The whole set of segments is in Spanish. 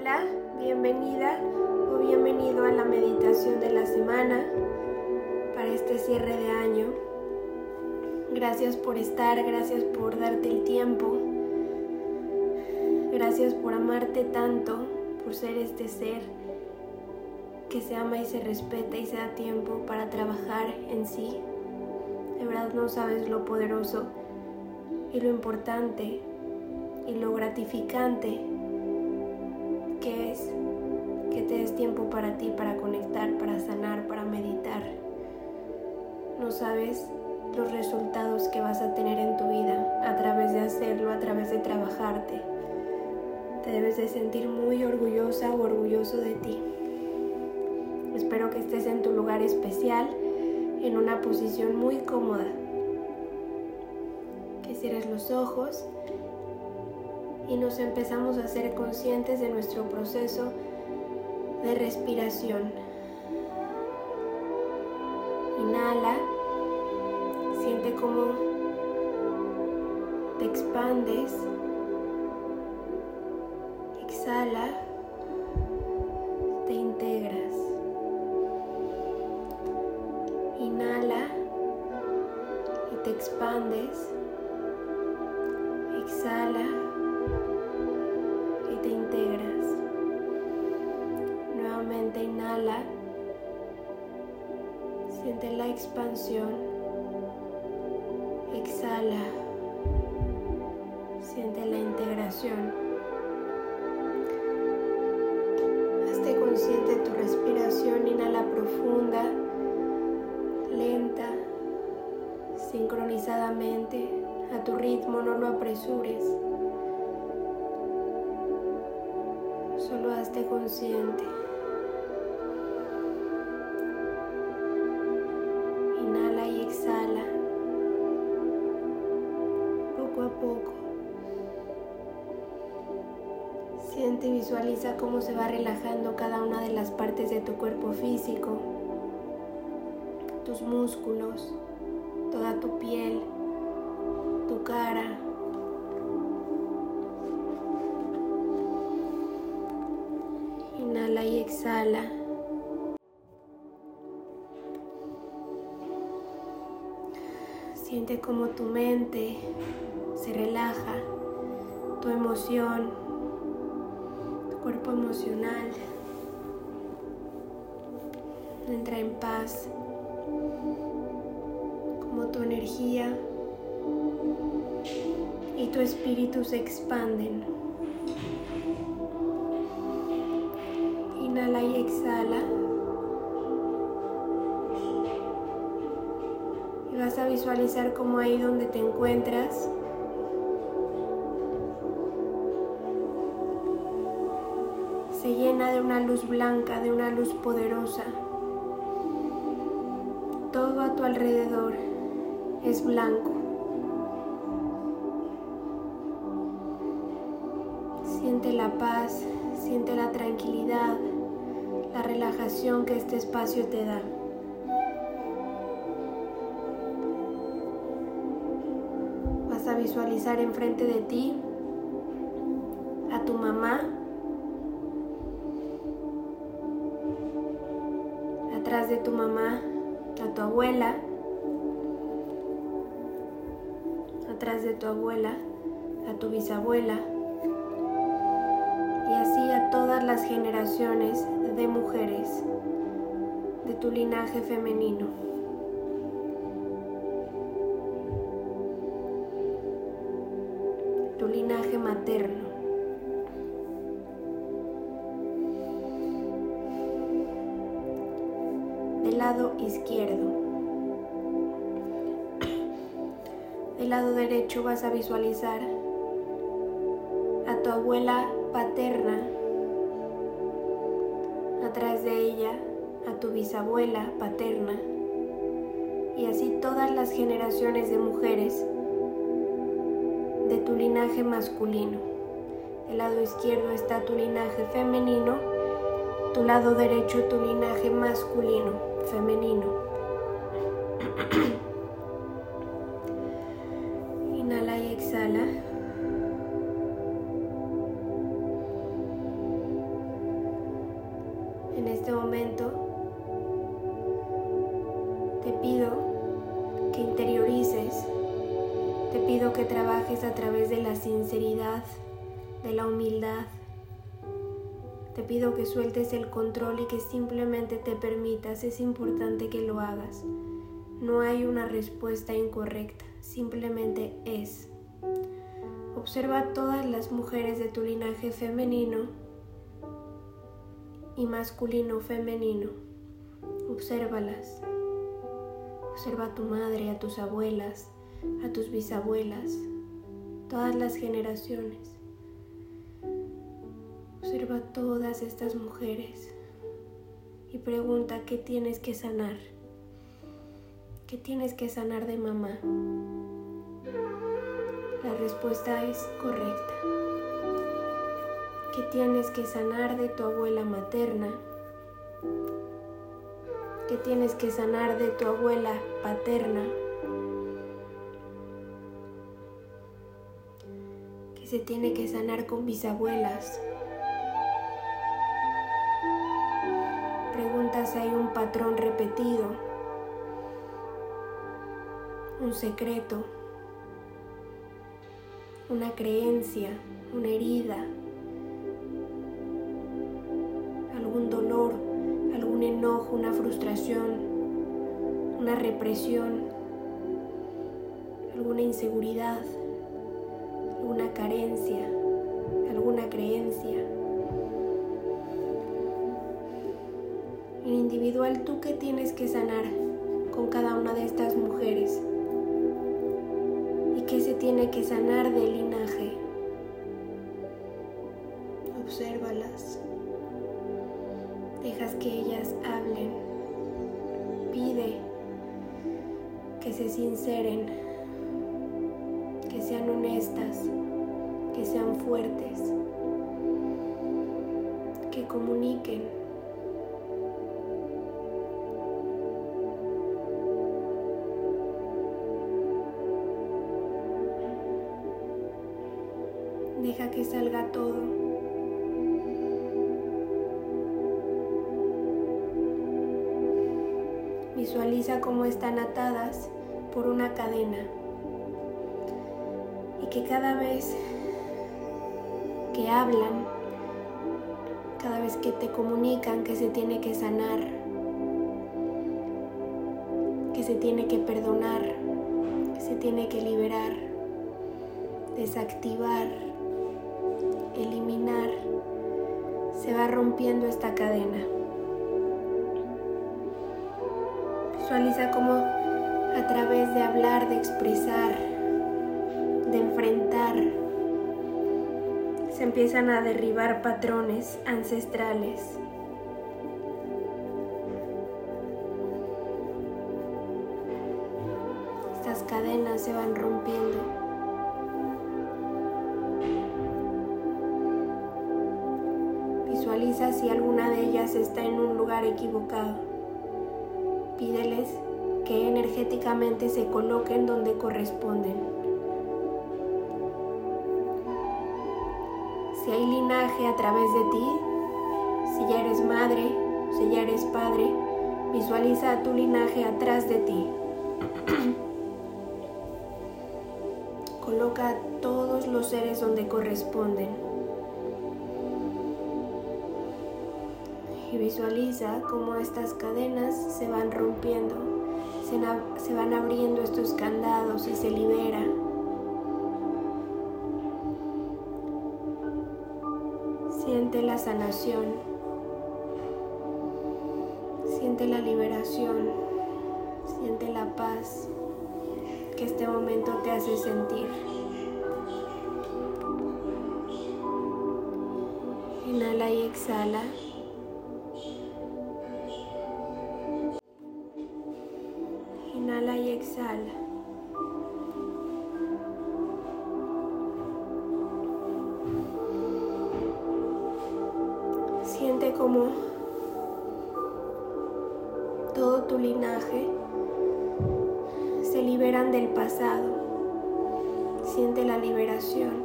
Hola, bienvenida o bienvenido a la meditación de la semana para este cierre de año. Gracias por estar, gracias por darte el tiempo. Gracias por amarte tanto, por ser este ser que se ama y se respeta y se da tiempo para trabajar en sí. De verdad no sabes lo poderoso y lo importante y lo gratificante tiempo para ti, para conectar, para sanar, para meditar. No sabes los resultados que vas a tener en tu vida a través de hacerlo, a través de trabajarte. Te debes de sentir muy orgullosa o orgulloso de ti. Espero que estés en tu lugar especial, en una posición muy cómoda. Que cierres los ojos y nos empezamos a ser conscientes de nuestro proceso de respiración. Inhala, siente cómo te expandes. Exhala, Siente la expansión. Exhala. Siente la integración. Hazte consciente de tu respiración. Inhala profunda, lenta, sincronizadamente, a tu ritmo, no lo apresures. Solo hazte consciente. Visualiza cómo se va relajando cada una de las partes de tu cuerpo físico, tus músculos, toda tu piel, tu cara, Inhala y exhala. Siente como tu mente se relaja, tu emoción, cuerpo emocional entra en paz, como tu energía y tu espíritu se expanden. Inhala y exhala. Y vas a visualizar como ahí donde te encuentras se llena de una luz blanca, de una luz poderosa. Todo a tu alrededor es blanco. Siente la paz, siente la tranquilidad, la relajación que este espacio te da. Vas a visualizar enfrente de ti tu abuela a tu bisabuela y así a todas las generaciones de mujeres de tu linaje femenino. Tu linaje materno. Del lado izquierdo. Del lado derecho vas a visualizar a tu abuela paterna atrás de ella a tu bisabuela paterna y así todas las generaciones de mujeres de tu linaje masculino. Del lado izquierdo está tu linaje femenino, tu lado derecho tu linaje masculino, femenino. de la humildad. Te pido que sueltes el control y que simplemente te permitas, es importante que lo hagas. No hay una respuesta incorrecta, simplemente es. Observa todas las mujeres de tu linaje femenino y masculino femenino. Obsérvalas. Observa a tu madre, a tus abuelas, a tus bisabuelas, todas las generaciones. Observa todas estas mujeres y pregunta qué tienes que sanar. ¿Qué tienes que sanar de mamá? La respuesta es correcta. ¿Qué tienes que sanar de tu abuela materna? ¿Qué tienes que sanar de tu abuela paterna? ¿Qué se tiene que sanar con bisabuelas? Si hay un patrón repetido un secreto, una creencia, una herida, algún dolor, algún enojo, una frustración, una represión, alguna inseguridad, alguna carencia, alguna creencia. En individual, ¿tú qué tienes que sanar con cada una de estas mujeres? que se tiene que sanar del linaje. Obsérvalas. Dejas que ellas hablen. Pide que se sinceren, que sean honestas, que sean fuertes, que comuniquen. Que salga todo. Visualiza cómo están atadas por una cadena y que cada vez que hablan, cada vez que te comunican que se tiene que sanar, que se tiene que perdonar, que se tiene que liberar, desactivar eliminar, se va rompiendo esta cadena. Visualiza cómo a través de hablar, de expresar, de enfrentar, se empiezan a derribar patrones ancestrales. Estas cadenas se van rompiendo. Está en un lugar equivocado. Pídeles que energéticamente se coloquen donde corresponden. Si hay linaje a través de ti, si ya eres madre, si ya eres padre, visualiza tu linaje atrás de ti. Coloca todos los seres donde corresponden. Y visualiza cómo estas cadenas se van rompiendo, se, van abriendo estos candados y se libera. Siente la sanación, siente la liberación, siente la paz que este momento te hace sentir. Inhala y exhala. Siente como todo tu linaje se liberan del pasado. Siente la liberación.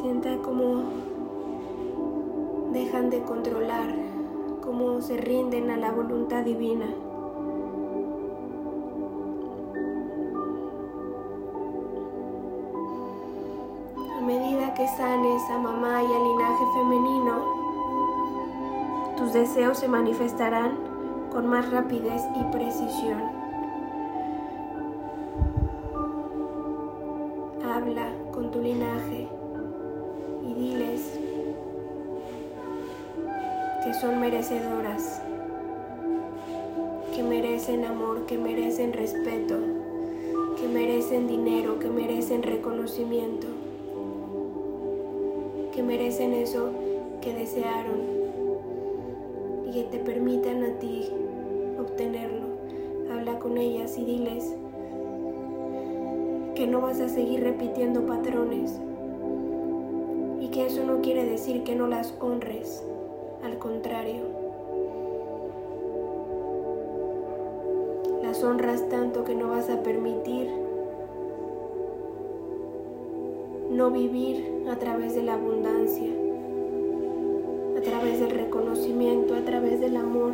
Sienta cómo dejan de controlar, se rinden a la voluntad divina. A medida que sanes a mamá y al linaje femenino, tus deseos se manifestarán con más rapidez y precisión. Habla con tu linaje que son merecedoras, que merecen amor, que merecen respeto, que merecen dinero, que merecen reconocimiento, que merecen eso que desearon y que te permitan a ti obtenerlo. Habla con ellas y diles que no vas a seguir repitiendo patrones y que eso no quiere decir que no las honres, contrario. Las honras tanto que no vas a permitir no vivir a través de la abundancia, a través del reconocimiento, a través del amor.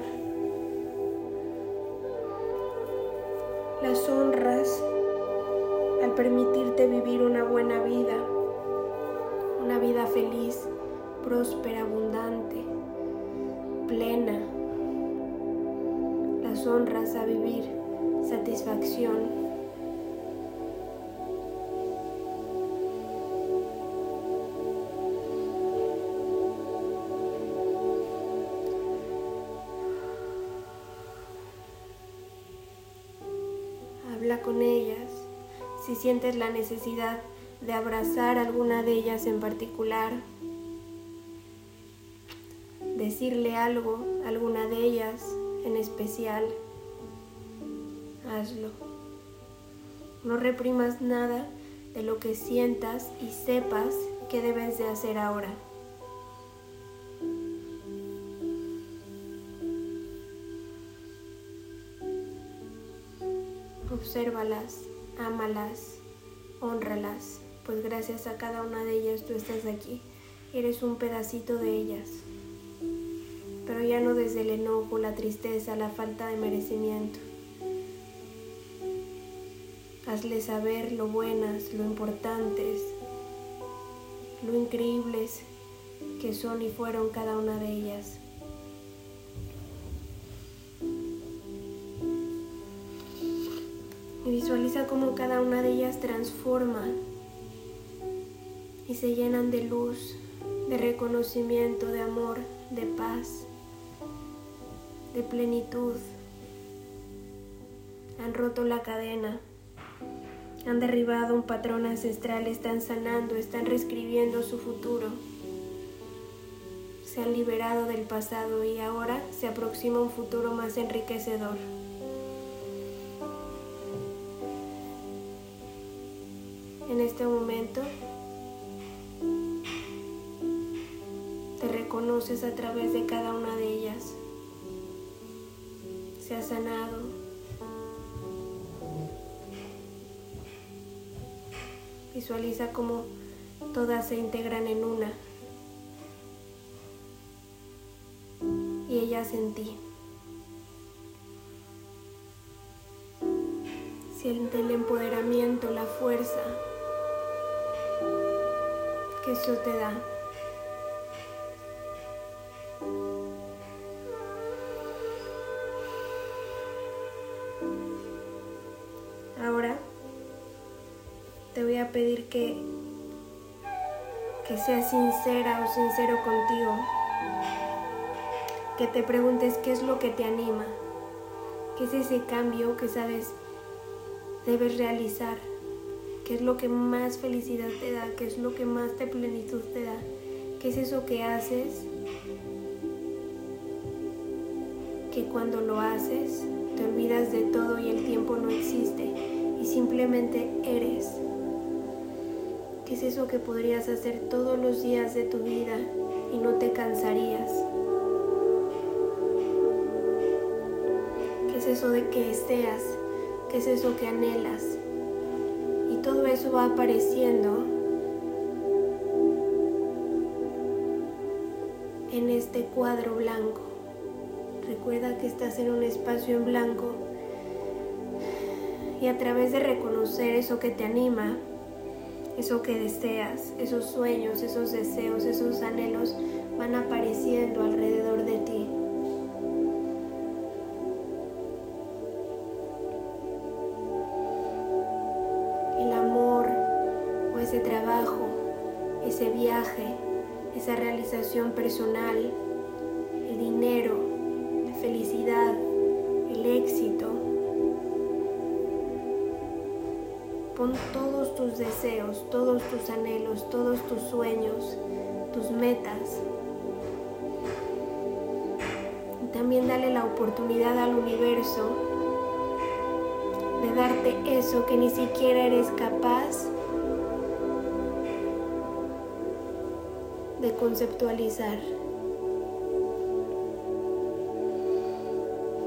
Las honras al permitirte vivir una buena vida, una vida feliz, próspera, abundante, plena. Las honras a vivir satisfacción, habla con ellas, si sientes la necesidad de abrazar alguna de ellas en particular, decirle algo alguna de ellas en especial, hazlo. No reprimas nada de lo que sientas y sepas que debes de hacer ahora. Obsérvalas, ámalas, honralas, pues gracias a cada una de ellas tú estás aquí. Eres un pedacito de ellas. Pero ya no desde el enojo, la tristeza, la falta de merecimiento. Hazle saber lo buenas, lo importantes, lo increíbles que son y fueron cada una de ellas. Y visualiza cómo cada una de ellas transforma y se llenan de luz, de reconocimiento, de amor, de paz, de plenitud. Han roto la cadena, han derribado un patrón ancestral, están sanando, están reescribiendo su futuro. Se han liberado del pasado y ahora se aproxima un futuro más enriquecedor. en este momento te reconoces a través de cada una de ellas. Se ha sanado. Visualiza cómo todas se integran en una. Y ellas en ti. Siente el empoderamiento, la fuerza, que eso te da. Que, que seas sincera o sincero contigo, que te preguntes qué es lo que te anima, qué es ese cambio que sabes debes realizar qué es lo que más felicidad te da, qué es lo que más de plenitud te da, qué es eso que haces, que cuando lo haces te olvidas de todo y el tiempo no existe y simplemente eres. ¿Qué es eso que podrías hacer todos los días de tu vida y no te cansarías? ¿Qué es eso de que deseas? ¿Qué es eso que anhelas? todo eso va apareciendo en este cuadro blanco. Recuerda que estás en un espacio en blanco y a través de reconocer eso que te anima, eso que deseas, esos sueños, esos deseos, esos anhelos van apareciendo alrededor de ti. El amor o ese trabajo, ese viaje, esa realización personal, el dinero, la felicidad, el éxito. Pon todos tus deseos, todos tus anhelos, todos tus sueños, tus metas. Y también dale la oportunidad al universo de darte eso que ni siquiera eres capaz de conceptualizar.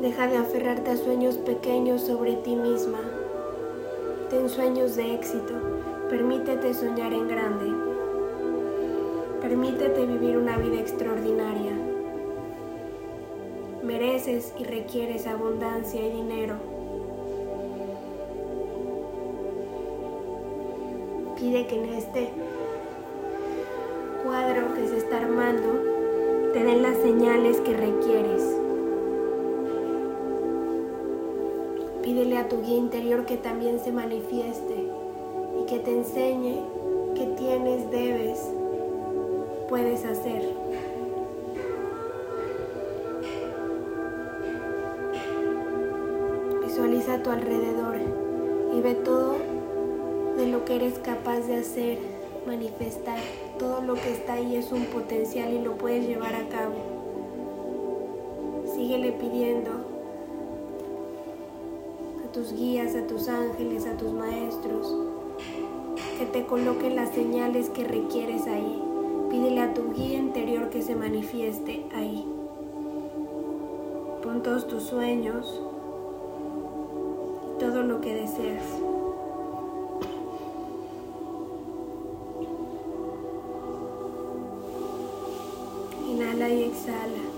Deja de aferrarte a sueños pequeños sobre ti misma. Ten sueños de éxito. Permítete soñar en grande. Permítete vivir una vida extraordinaria. Mereces y requieres abundancia y dinero. Pide que en este cuadro que se está armando te den las señales que requieres. Pídele a tu guía interior que también se manifieste y que te enseñe qué tienes, debes, puedes hacer. Visualiza a tu alrededor y ve todo de lo que eres capaz de hacer, manifestar. Todo lo que está ahí es un potencial y lo puedes llevar a cabo. Síguele pidiendo tus guías, a tus ángeles, a tus maestros, que te coloquen las señales que requieres ahí. Pídele a tu guía interior que se manifieste ahí. Pon todos tus sueños todo lo que deseas. Inhala y exhala.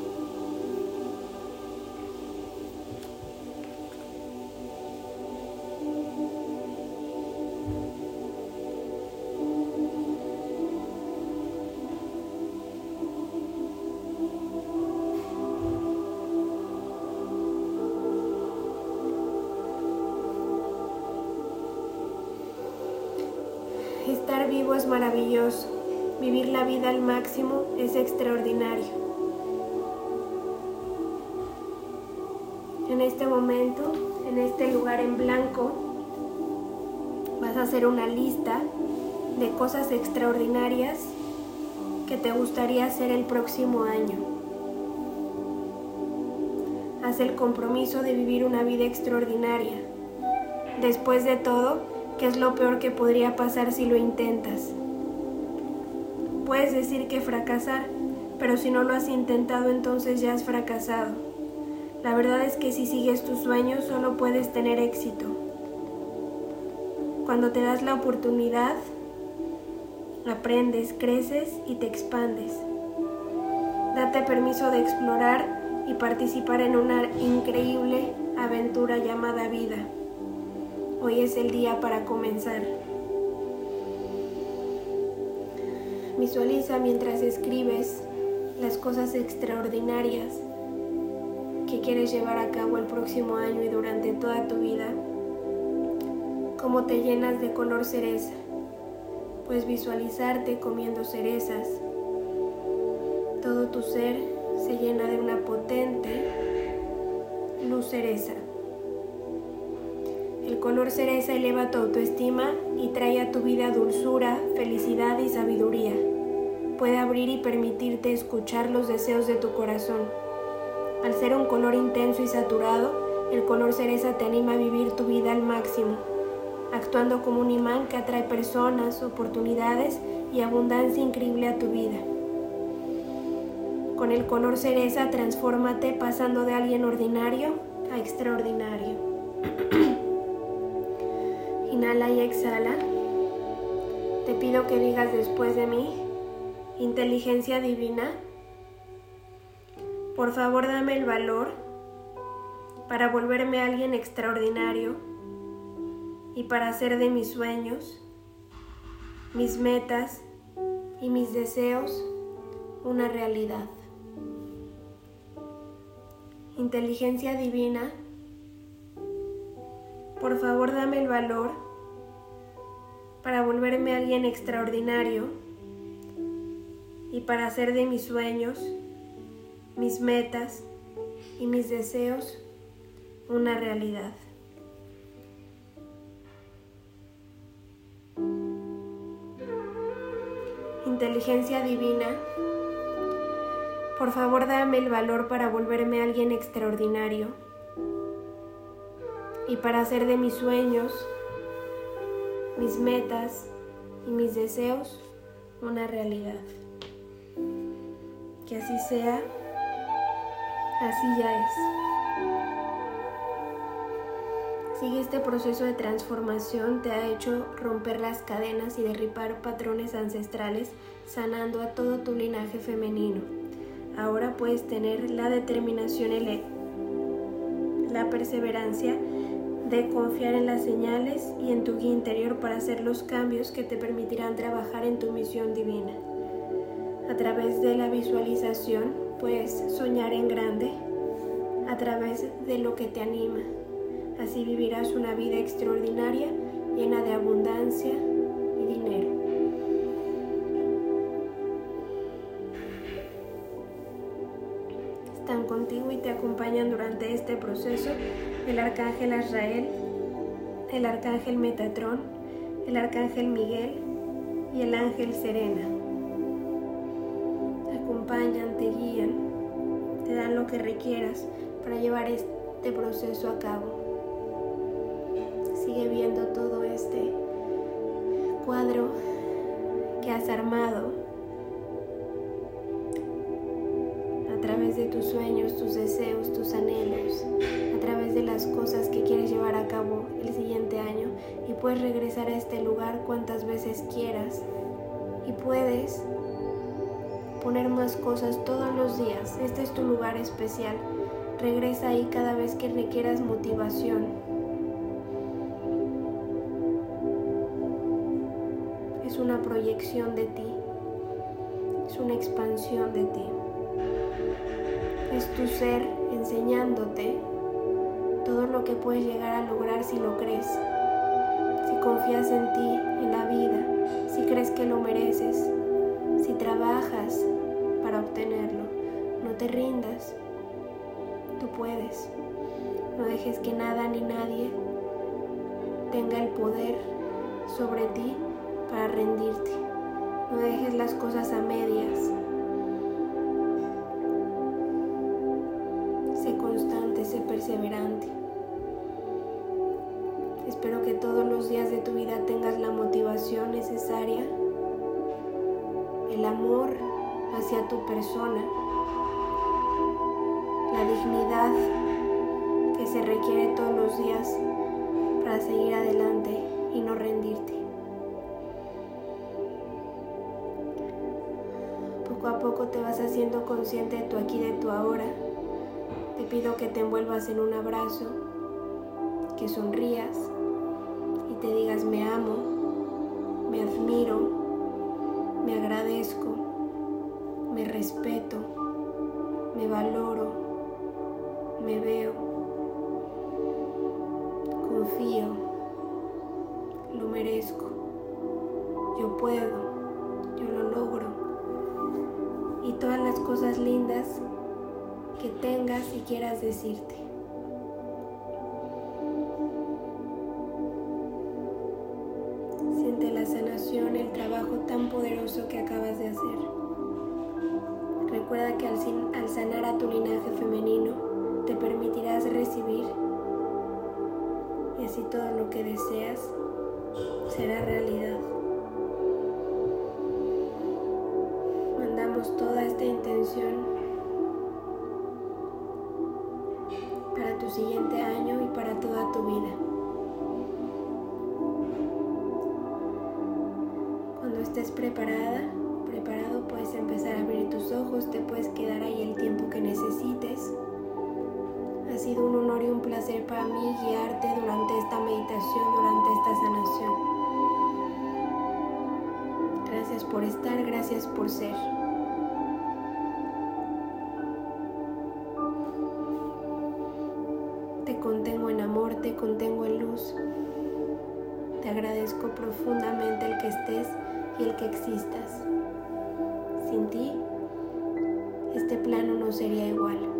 Vivo es maravilloso. Vivir la vida al máximo es extraordinario. En este momento, en este lugar en blanco, vas a hacer una lista de cosas extraordinarias que te gustaría hacer el próximo año. Haz el compromiso de vivir una vida extraordinaria. Después de todo, ¿qué es lo peor que podría pasar si lo intentas? Puedes decir que fracasar, pero si no lo has intentado entonces ya has fracasado. La verdad es que si sigues tus sueños solo puedes tener éxito. Cuando te das la oportunidad, aprendes, creces y te expandes. Date permiso de explorar y participar en una increíble aventura llamada vida. Hoy es el día para comenzar. Visualiza mientras escribes las cosas extraordinarias que quieres llevar a cabo el próximo año y durante toda tu vida. Cómo te llenas de color cereza. Puedes visualizarte comiendo cerezas. Todo tu ser se llena de una potente luz cereza. El color cereza eleva tu autoestima y trae a tu vida dulzura, felicidad y sabiduría. Puede abrir y permitirte escuchar los deseos de tu corazón. Al ser un color intenso y saturado, el color cereza te anima a vivir tu vida al máximo, actuando como un imán que atrae personas, oportunidades y abundancia increíble a tu vida. Con el color cereza, transfórmate pasando de alguien ordinario a extraordinario. Inhala y exhala. Te pido que digas después de mí, inteligencia divina, Por favor, dame el valor para volverme alguien extraordinario y para hacer de mis sueños, mis metas y mis deseos una realidad. Inteligencia divina, por favor dame el valor para volverme alguien extraordinario y para hacer de mis sueños, mis metas y mis deseos una realidad. Inteligencia divina, por favor dame el valor para volverme alguien extraordinario y para hacer de mis sueños, mis metas y mis deseos una realidad. Que así sea, así ya es. Sigue este proceso de transformación te ha hecho romper las cadenas y derribar patrones ancestrales, sanando a todo tu linaje femenino. Ahora puedes tener la determinación la perseverancia de confiar en las señales y en tu guía interior para hacer los cambios que te permitirán trabajar en tu misión divina. A través de la visualización puedes soñar en grande, a través de lo que te anima, Así vivirás una vida extraordinaria, llena de abundancia contigo y te acompañan durante este proceso el arcángel Azrael, el arcángel Metatrón, el arcángel Miguel y el ángel Serena. Te acompañan, te guían, te dan lo que requieras para llevar este proceso a cabo sigue viendo todo este cuadro que has armado sueños, tus deseos, tus anhelos, a través de las cosas que quieres llevar a cabo el siguiente año y puedes regresar a este lugar cuantas veces quieras y puedes poner más cosas todos los días. Este es tu lugar especial. Regresa ahí cada vez que requieras motivación, una proyección de ti, es una expansión de ti. Es tu ser enseñándote todo lo que puedes llegar a lograr si lo crees, si confías en ti, en la vida, si crees que lo mereces, si trabajas para obtenerlo. No te rindas, tú puedes. No dejes que nada ni nadie tenga el poder sobre ti para rendirte. No dejes las cosas a medias. Perseverante. Espero que todos los días de tu vida tengas la motivación necesaria, el amor hacia tu persona, la dignidad que se requiere todos los días para seguir adelante y no rendirte. poco a poco te vas haciendo consciente de tu aquí, de tu ahora. Pido que te envuelvas en un abrazo, que sonrías y te digas me amo, me admiro, me agradezco, me respeto, me valoro, me veo, confío, lo merezco, yo puedo, yo lo logro y todas las cosas lindas que tengas y quieras decirte. Siente la sanación, el trabajo tan poderoso que acabas de hacer. Recuerda que al, al sanar a tu linaje femenino te permitirás recibir y así todo lo que deseas será realidad. toda esta intención siguiente año y para toda tu vida. Cuando estés preparada, preparado, puedes empezar a abrir tus ojos, te puedes quedar ahí el tiempo que necesites. Ha sido un honor y un placer para mí guiarte durante esta meditación, durante esta sanación. Gracias por estar, gracias por ser. Y el que existas. Sin ti, este plano no sería igual.